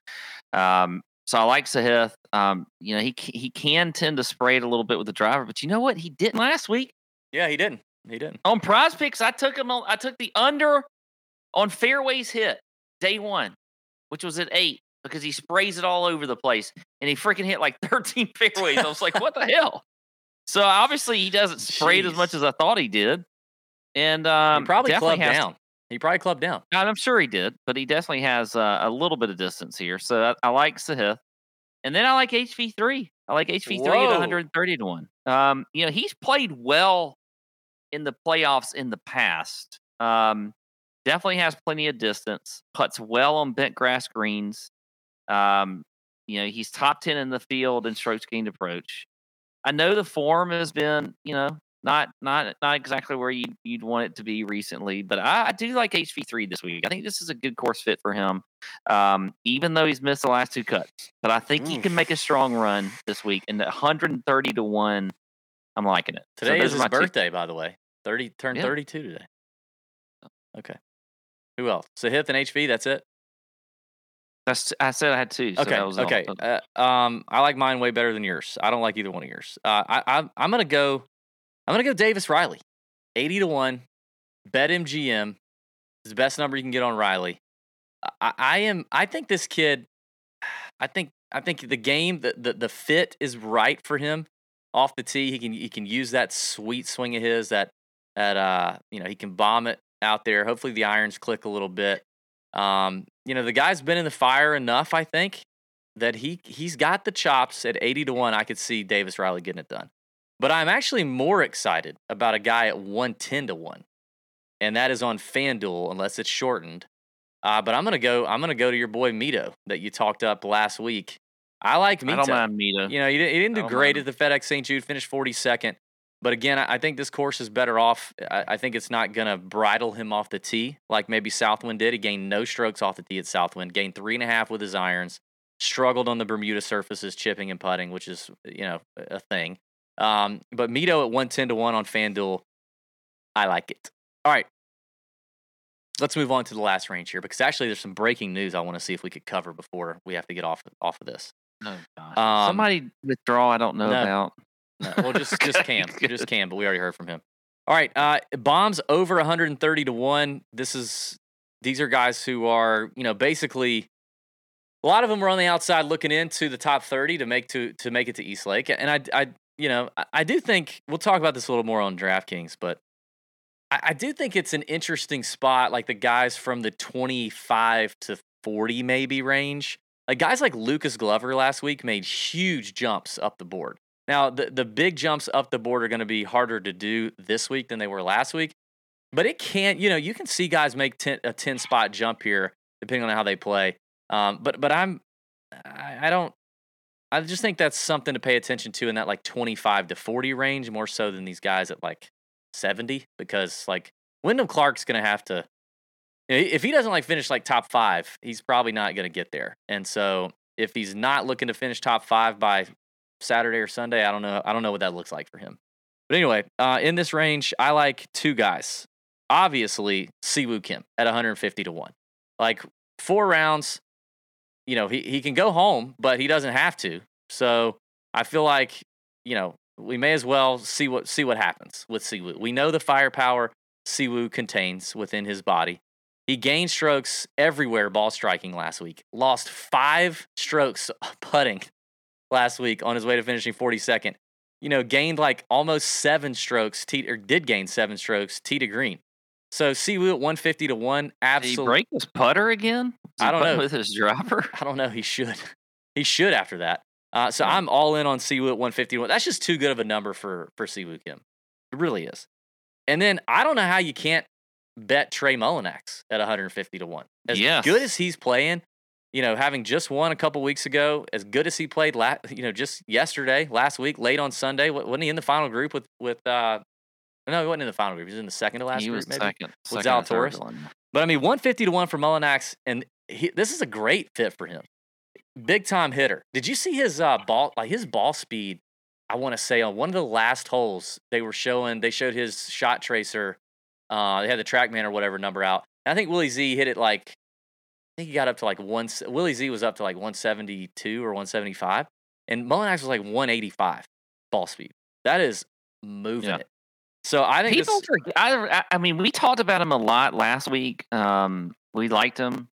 Um, So I like Sahith. Um, you know, he he can tend to spray it a little bit with the driver, but you know what? He didn't last week Yeah, he didn't. He didn't. on Prize Picks. I took him. On, I took the under on fairways hit day one, which was at eight because he sprays it all over the place, and he freaking hit like 13 fairways. I was like, what the hell? So obviously he doesn't spray it as much as I thought he did, and um, he probably clubbed down. He probably clubbed down. I'm sure he did, but he definitely has uh, a little bit of distance here. So I, I like Sahith. And then I like HV3. I like HV3 at 130 to 1. Um, you know, he's played well in the playoffs in the past. Um, definitely has plenty of distance, puts well on bent grass greens. Um, you know, he's top 10 in the field in strokes gained approach. I know the form has been, you know, not not not exactly where you you'd want it to be recently, but I, I do like HV three this week. I think this is a good course fit for him, um, even though he's missed the last two cuts. But I think he can make a strong run this week. And the 130 to one, I'm liking it. Today those is his my two- birthday, by the way. Thirty turned Yeah. thirty-two today. Okay. Who else? Sahith and HV. That's it. That's I said I had two. So okay. that was okay. Uh, um, I like mine way better than yours. I don't like either one of yours. Uh, I, I I'm gonna go. I'm gonna go Davis Riley, eighty to one. Bet MGM is the best number you can get on Riley. I, I am. I think this kid. I think. I think the game, the, the the fit is right for him off the tee. He can he can use that sweet swing of his. That that uh you know he can bomb it out there. Hopefully the irons click a little bit. Um, you know the guy's been in the fire enough. I think that he he's got the chops at eighty to one. I could see Davis Riley getting it done. But I'm actually more excited about a guy at one ten to one, and that is on FanDuel unless it's shortened. Uh, but I'm gonna go. I'm gonna go to your boy Mito that you talked up last week. I like Mito. I don't mind Mita. You know, he didn't, he didn't do great mind at the FedEx St. Jude, finished 42nd. But again, I think this course is better off. I, I think it's not going to bridle him off the tee like maybe Southwind did. He gained no strokes off the tee at Southwind, gained three and a half with his irons, struggled on the Bermuda surfaces, chipping and putting, which is, you know, a thing. Um, but Mito at 110 to 1 on FanDuel, I like it. All right. Let's move on to the last range here because actually there's some breaking news I want to see if we could cover before we have to get off off of this. Oh, gosh. Um, Somebody withdraw. I don't know no. about. No, well, just just Okay, Cam, good. just Cam, but we already heard from him. All right, uh, bombs over 130 to one. This is these are guys who are you know basically a lot of them are on the outside looking into the top 30 to make to to make it to East Lake, and I I you know I, I do think we'll talk about this a little more on DraftKings, but I, I do think it's an interesting spot, like the guys from the 25 to 40 maybe range. Like guys like Lucas Glover last week made huge jumps up the board. Now, the, the big jumps up the board are going to be harder to do this week than they were last week. But it can't, you know, you can see guys make 10, a 10 spot jump here, depending on how they play. Um, but, but I'm, I, I don't, I just think that's something to pay attention to in that like 25 to 40 range, more so than these guys at like 70, because like Wyndham Clark's going to have to, you know, if he doesn't like finish like top five, he's probably not going to get there. And so if he's not looking to finish top five by Saturday or Sunday. I don't know. I don't know what that looks like for him. But anyway, uh, in this range, I like two guys. Obviously, Siwoo Kim at 150 to one. Like four rounds, you know, he he can go home, but he doesn't have to. So I feel like you know we may as well see what see what happens with Siwoo. We know the firepower Siwoo contains within his body. He gained strokes everywhere ball striking last week. Lost five strokes putting last week on his way to finishing 42nd. You know, gained like almost seven strokes, tee, or did gain seven strokes, tee to green. So Siwoo at 150 to 1, Did he absolutely. break his putter again? I don't know. With his driver? I don't know. He should. He should after that. Uh, so Yeah. I'm all in on Siwoo at 150 to 1. That's just too good of a number for, for Siwoo Kim. It really is. And then I don't know how you can't bet Trey Mullinax at 150 to 1. As Yes. good as he's playing, you know, having just won a couple weeks ago, as good as he played, la- you know, just yesterday, last week, late on Sunday, wasn't he in the final group with with? uh No, he wasn't in the final group. He was in the second to last he group, was maybe. second. With second Zalatoris? But I mean, 150 to 1 for Mullinax, and he, this is a great fit for him. Big time hitter. Did you see his uh, ball, like his ball speed? I want to say on one of the last holes, they were showing, they showed his shot tracer. Uh, they had the TrackMan or whatever number out. And I think Willie Z hit it like think he got up to like one. Willie Z was up to like 172 or 175, and Mullinax was like 185 ball speed. That is moving Yeah. it. So I think People this, forget. I, I- I mean, we talked about him a lot last week. Um, we liked him.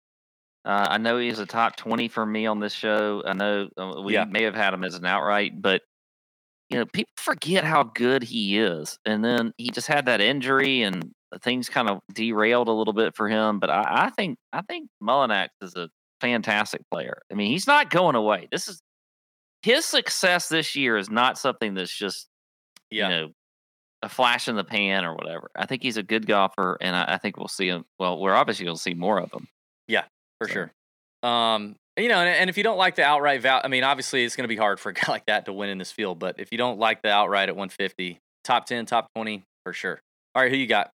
Uh, I know he's a top twenty for me on this show. I know uh, we Yeah. may have had him as an outright, but you know, people forget how good he is. And then he just had that injury, and things kind of derailed a little bit for him. But I, I think I think Mullinax is a fantastic player. I mean, he's not going away. This is his success this year is not something that's just yeah, you know, a flash in the pan or whatever. I think he's a good golfer, and I, I think we'll see him. Well, we're obviously going to see more of him. Yeah, for so- sure. Um, you know, and, and if you don't like the outright val, I mean, obviously it's going to be hard for a guy like that to win in this field. But if you don't like the outright at 150, top 10, top 20 for sure. All right, who you got?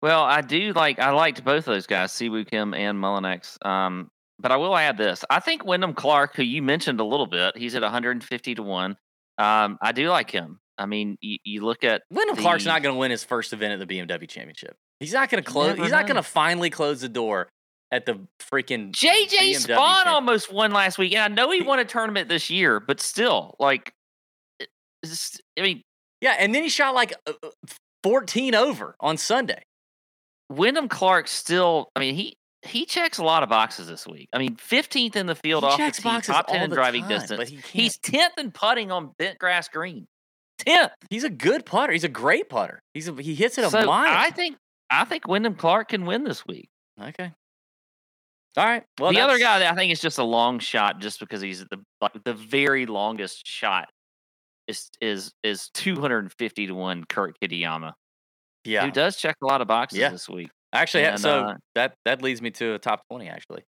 Well, I do like. I liked both of those guys, Siwoo Kim and Mullinax. Um, but I will add this: I think Wyndham Clark, who you mentioned a little bit, he's at 150 to one. Um, I do like him. I mean, you, you look at Wyndham Clark's not going to win his first event at the BMW Championship. He's not going to close. He's not going to finally close the door at the freaking. JJ BMW Spaun almost won last week, and I know he won a tournament this year, but still, like, I mean, Yeah, and then he shot like uh, uh, 14 over on Sunday. Wyndham Clark still. I mean, he he checks a lot of boxes this week. I mean, 15th in the field He off checks the tee, boxes top 10 in driving time, distance. he. He's 10th in putting on bent grass green. 10th. He's a good putter. He's a great putter. He's a, he hits it a So mile. I think I think Wyndham Clark can win this week. okay. All right. Well, the other guy, that I think, is just a long shot, just because he's the like the very longest shot is is is 250 to one. Kurt Kitayama, yeah. who does check a lot of boxes Yeah. this week. Actually, And, so uh, that that leads me to a top twenty. Actually,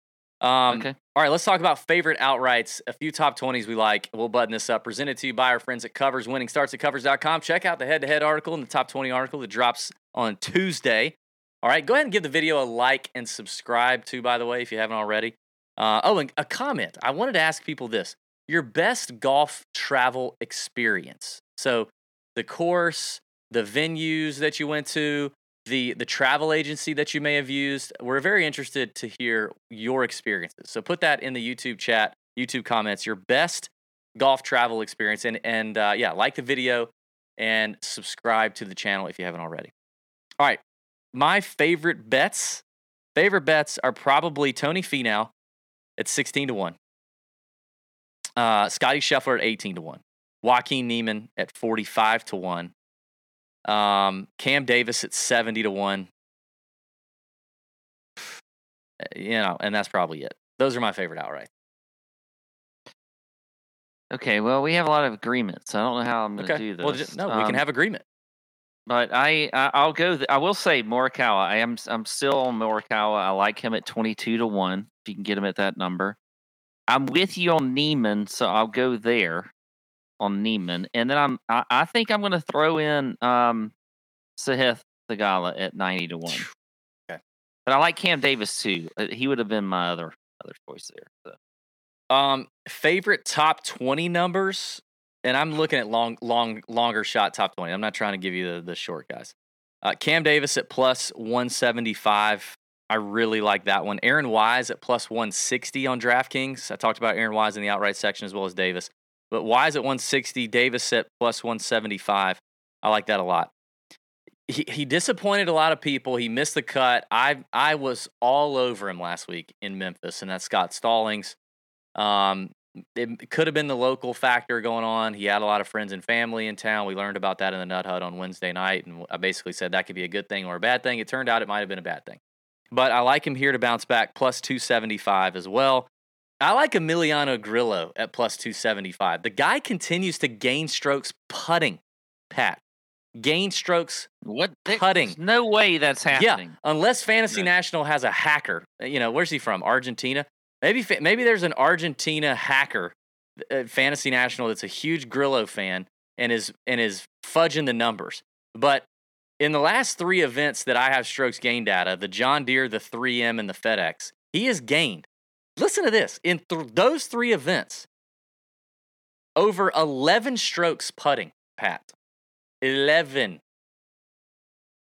um, okay. all right. Let's talk about favorite outrights. A few top twenties we like. We'll button this up. Presented to you by our friends at Covers. Winning starts at Covers.com. Check out the head-to-head article and the top twenty article that drops on Tuesday. All right, go ahead and give the video a like and subscribe too. By the way, if you haven't already. Uh, oh, and a comment. I wanted to ask people this: your best golf travel experience. So the course, the venues that you went to, the the travel agency that you may have used. We're very interested to hear your experiences. So put that in the YouTube chat, YouTube comments. Your best golf travel experience, and and uh, yeah, like the video and subscribe to the channel if you haven't already. All right, my favorite bets. Favorite bets are probably Tony Finau at sixteen to one. Uh, Scotty Scheffler at eighteen to one. Joaquin Niemann at forty-five to one. Um, Cam Davis at 70 to 1. You know, and that's probably it. Those are my favorite outright. Okay. Well, we have a lot of agreements. I don't know how I'm going to Okay. do this. Well, just, no, we can Um, have agreement. But I, I I'll go. Th- I will say Morikawa. I am I'm still on Morikawa. I like him at twenty two to one. If you can get him at that number, I'm with you on Niemann, so I'll go there on Niemann, and then I'm I, I think I'm going to throw in um Sahith Theegala at ninety to one. Okay. But I like Cam Davis too. Uh, He would have been my other other choice there. So. Um, favorite top 20 numbers, and I'm looking at long, long, longer shot top 20. I'm not trying to give you the, the short guys. Uh, Cam Davis at plus 175. I really like that one. Aaron Wise at plus 160 on DraftKings. I talked about Aaron Wise in the outright section as well as Davis. But why is it 160, Davis at plus 175. I like that a lot. He, he disappointed a lot of people. He missed the cut. I I was all over him last week in Memphis, and that's Scott Stallings. Um, it could have been the local factor going on. He had a lot of friends and family in town. We learned about that in the Nut Hut on Wednesday night, and I basically said that could be a good thing or a bad thing. It turned out it might have been a bad thing. But I like him here to bounce back, plus 275 as well. I like Emiliano Grillo at plus 275. The guy continues to gain strokes putting, Pat. Gain strokes What Putting. there's no way that's happening. yeah, unless Fantasy No. National has a hacker. uh, You know, where's he from? Argentina. Maybe maybe there's an Argentina hacker at Fantasy National that's a huge Grillo fan and is and is fudging the numbers. But in the last three events that I have strokes gain data, the John Deere, the 3M, and the FedEx, he has gained. Listen to this. In th- those three events, over 11 strokes putting, Pat. 11.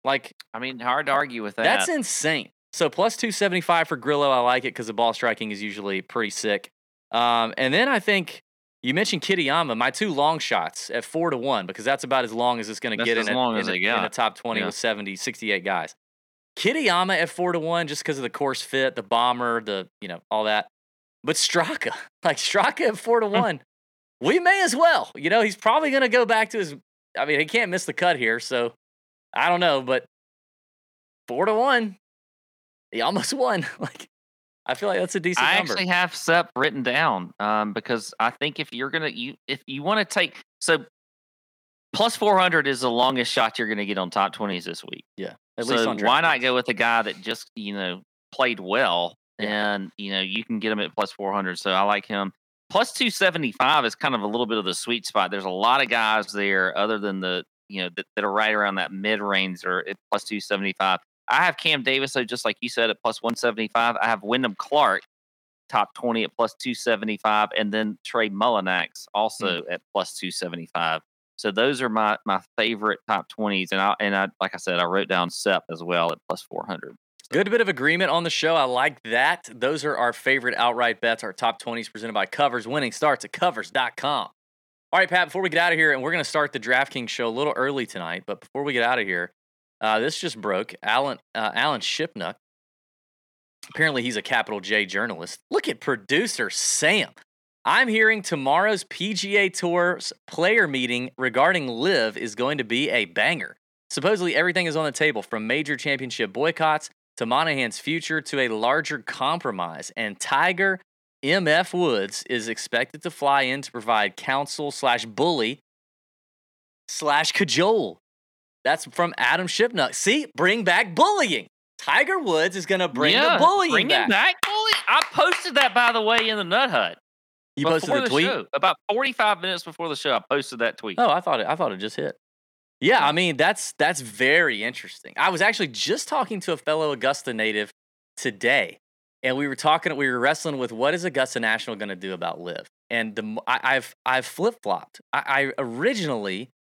Like I mean, hard to argue with that. that's insane. So plus 275 for Grillo. I like it because the ball striking is usually pretty sick. Um, and then I think you mentioned Kitayama, my two long shots at four to one, because that's about as long as it's going to get in, a, long in, as a- in the top 20 Yeah. with 70, 68 guys. Kitayama at four to one, just because of the course fit, the bomber, the, you know, all that. But Straka, like Straka at four to Hmm. one, we may as well. You know, he's probably going to go back to his, I mean, he can't miss the cut here. So I don't know, but four to one, he almost won. like, I feel like that's a decent I number. actually have Sepp written down um, because I think if you're gonna you if you want to take so plus 400 is the longest shot you're gonna get on top 20s this week. At so least on why not go with a guy that just you know played well Yeah. and you know you can get him at plus 400. So I like him. Plus 275 is kind of a little bit of the sweet spot. There's a lot of guys there other than the you know that, that are right around that mid range or at plus 275. I have Cam Davis, so just like you said, at plus 175. I have Wyndham Clark, top 20 at plus 275, and then Trey Mullinax hmm. also at plus 275. So those are my my favorite top 20s, and I and I like I said, I wrote down Sepp as well at plus 400. Good bit of agreement on the show. I like that. Those are our favorite outright bets. Our top 20s presented by Covers. Winning starts at covers.com. All right, Pat, before we get out of here, and we're going to start the DraftKings show a little early tonight, but before we get out of here, uh, this just broke. Alan, uh, Alan Shipnuck, apparently he's a capital J journalist. Look at producer Sam. I'm hearing tomorrow's PGA Tour's player meeting regarding LIV is going to be a banger. Supposedly, everything is on the table from major championship boycotts to Monahan's future to a larger compromise. And Tiger MF Woods is expected to fly in to provide counsel slash bully slash cajole. That's from Adam Shipnuck. See, bring back bullying. Tiger Woods is going to bring yeah, the bullying bring back. back. Bully. I posted that by the way in the Nut Hut You before posted the the tweet. show. About 45 minutes before the show, I posted that tweet. Oh, I thought it. I thought it just hit. Yeah, I mean that's that's very interesting. I was actually just talking to a fellow Augusta native today, and we were talking. We were wrestling with what is Augusta National going to do about LIV, and the I, have I've flip flopped. I, I originally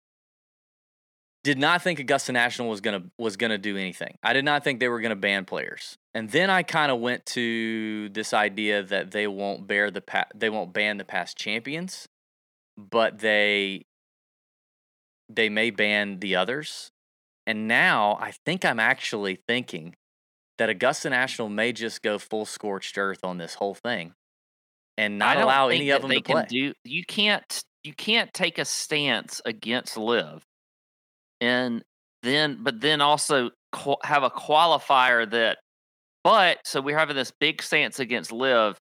did not think Augusta National was gonna was gonna do anything. I did not think they were gonna ban players, and then I kind of went to this idea that they won't bear the pa- they won't ban the past champions, but they they may ban the others. And now I think I'm actually thinking that Augusta National may just go full scorched earth on this whole thing and not allow any of them they to play. Can do, you can't you can't take a stance against LIV, and then but then also have a qualifier that. But so we're having this big stance against LIV.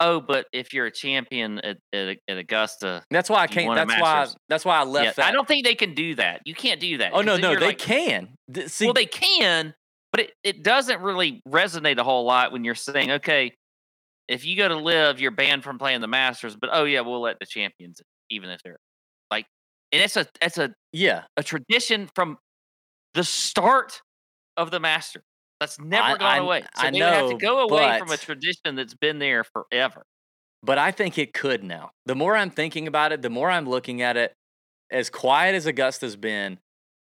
Oh, but if you're a champion at, at, at Augusta, that's why I can't. That's why. That's why I left yeah, that. I don't think they can do that. You can't do that. oh no, no, they like- can. See, well, they can, but it, it doesn't really resonate a whole lot when you're saying, okay, if you go to LIV, you're banned from playing the Masters, but oh yeah, we'll let the champions, even if they're and it's a it's a, yeah, a tradition from the start of the master That's never I- gone I- away. So I they would have to go away from a tradition that's been there forever. but I think it could now. The more I'm thinking about it, the more I'm looking at it. As quiet as Augusta's been,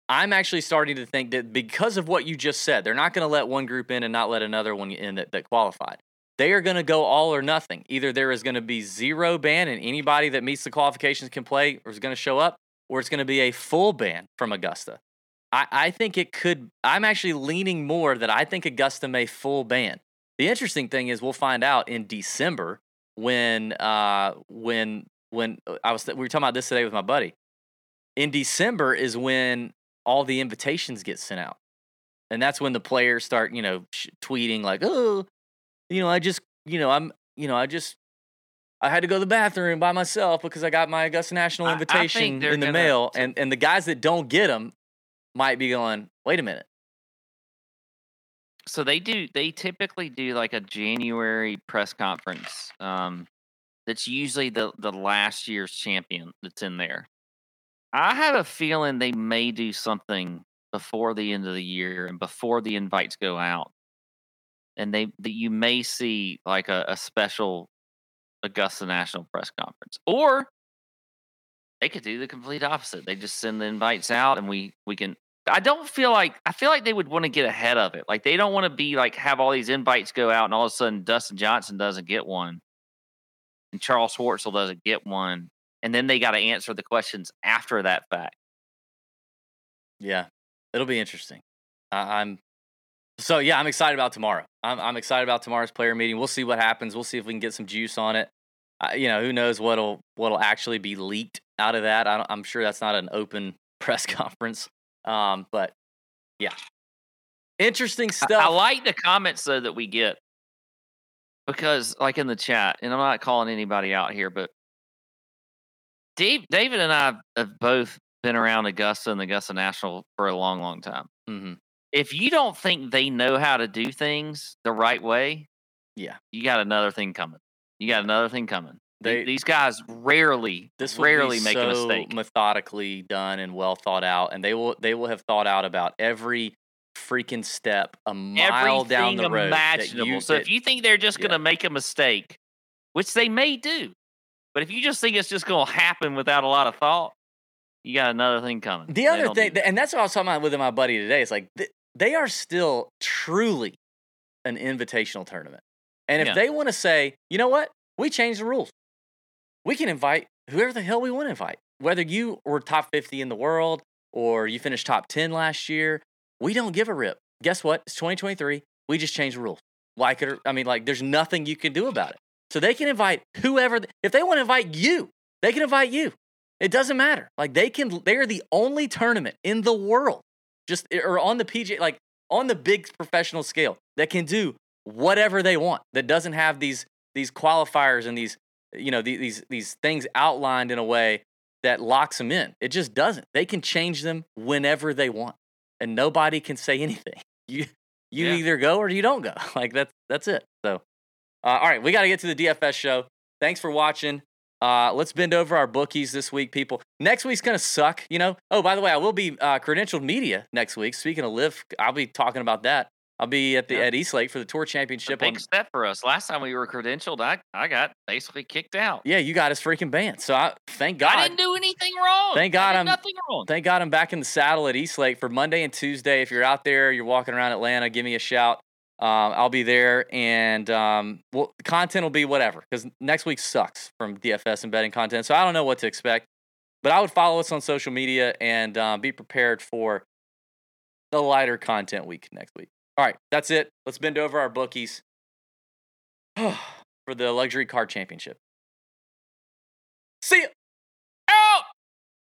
I'm actually starting to think that because of what you just said, they're not going to let one group in and not let another one in that, that qualified. They are going to go all or nothing. Either there is going to be zero ban and anybody that meets the qualifications can play or is going to show up, or it's going to be a full ban from Augusta. I, I think it could. I'm actually leaning more that I think Augusta may full ban. The interesting thing is we'll find out in December when uh when when uh, I was we were talking about this today with my buddy. In December is when all the invitations get sent out. And that's when the players start, you know, sh- tweeting like, "Oh, you know, I just, you know, I'm, you know, I just I had to go to the bathroom by myself because I got my Augusta National I- I invitation they're in the mail." And and the guys that don't get them might be going, "Wait a minute. So they do. They typically do like a January press conference. Um, that's usually the the last year's champion that's in there. I have a feeling they may do something before the end of the year and before the invites go out, and they that you may see like a, a special Augusta National press conference, or they could do the complete opposite. They just send the invites out, and we we can I don't feel like I feel like they would want to get ahead of it. Like they don't want to be like have all these invites go out and all of a sudden Dustin Johnson doesn't get one and Charles Schwartzel doesn't get one. And then they got to answer the questions after that fact. Yeah, it'll be interesting. I, I'm so yeah, I'm excited about tomorrow. I'm I'm excited about tomorrow's player meeting. We'll see what happens. We'll see if we can get some juice on it. You know, who knows what'll what'll actually be leaked out of that. I am sure that's not an open press conference. Um, but yeah, interesting stuff. I, I like the comments though that we get because, like in the chat, and I'm not calling anybody out here, but Dave, David and I have both been around Augusta and the Augusta National for a long, long time. Mm-hmm. If you don't think they know how to do things the right way, yeah, you got another thing coming. You got another thing coming. They, these guys rarely, this rarely make so a mistake. Methodically done and well thought out, and they will they will have thought out about every freaking step a mile Everything down the road. imaginable. you- so that- if you think they're just going to yeah. make a mistake, which they may do, but if you just think it's just going to happen without a lot of thought, you got another thing coming. The other thing, that. and that's what I was talking about with my buddy today. It's like th- they are still truly an invitational tournament. And if Yeah. they want to say, you know what, we changed the rules, we can invite whoever the hell we want to invite. Whether you were top 50 in the world or you finished top 10 last year, we don't give a rip. Guess what? It's 2023. We just changed the rules. Like it, or, I mean, like there's nothing you can do about it. So they can invite whoever, if they want to invite you, they can invite you. It doesn't matter. Like they can, they are the only tournament in the world, just eh, or on the PJ, like on the big professional scale, that can do whatever they want. That doesn't have these these qualifiers and these you know the- these these things outlined in a way that locks them in. It just doesn't. They can change them whenever they want, and nobody can say anything. You you Yeah. either go or you don't go. Like that's that's it. So, uh, all right, we got to get to the DFS show. Thanks for watching. Uh, let's bend over our bookies this week, people. Next week's gonna suck, you know. Oh, by the way, I will be uh, credentialed media next week. Speaking of live, I'll be talking about that. I'll be at the Yeah. at Eastlake for the tour It's a championship. big On, step for us. Last time we were credentialed, I, I got basically kicked out. yeah, you got us freaking banned. So I thank God. I didn't do anything wrong. Thank God I'm- nothing wrong. Thank God I'm back in the saddle at Eastlake for Monday and Tuesday. If you're out there, you're walking around Atlanta, give me a shout. Um, I'll be there, and um, well, content will be whatever because next week sucks from DFS and betting content. So I don't know what to expect, but I would follow us on social media and um, be prepared for the lighter content week next week. All right, that's it. Let's bend over our bookies for the luxury car championship. See ya.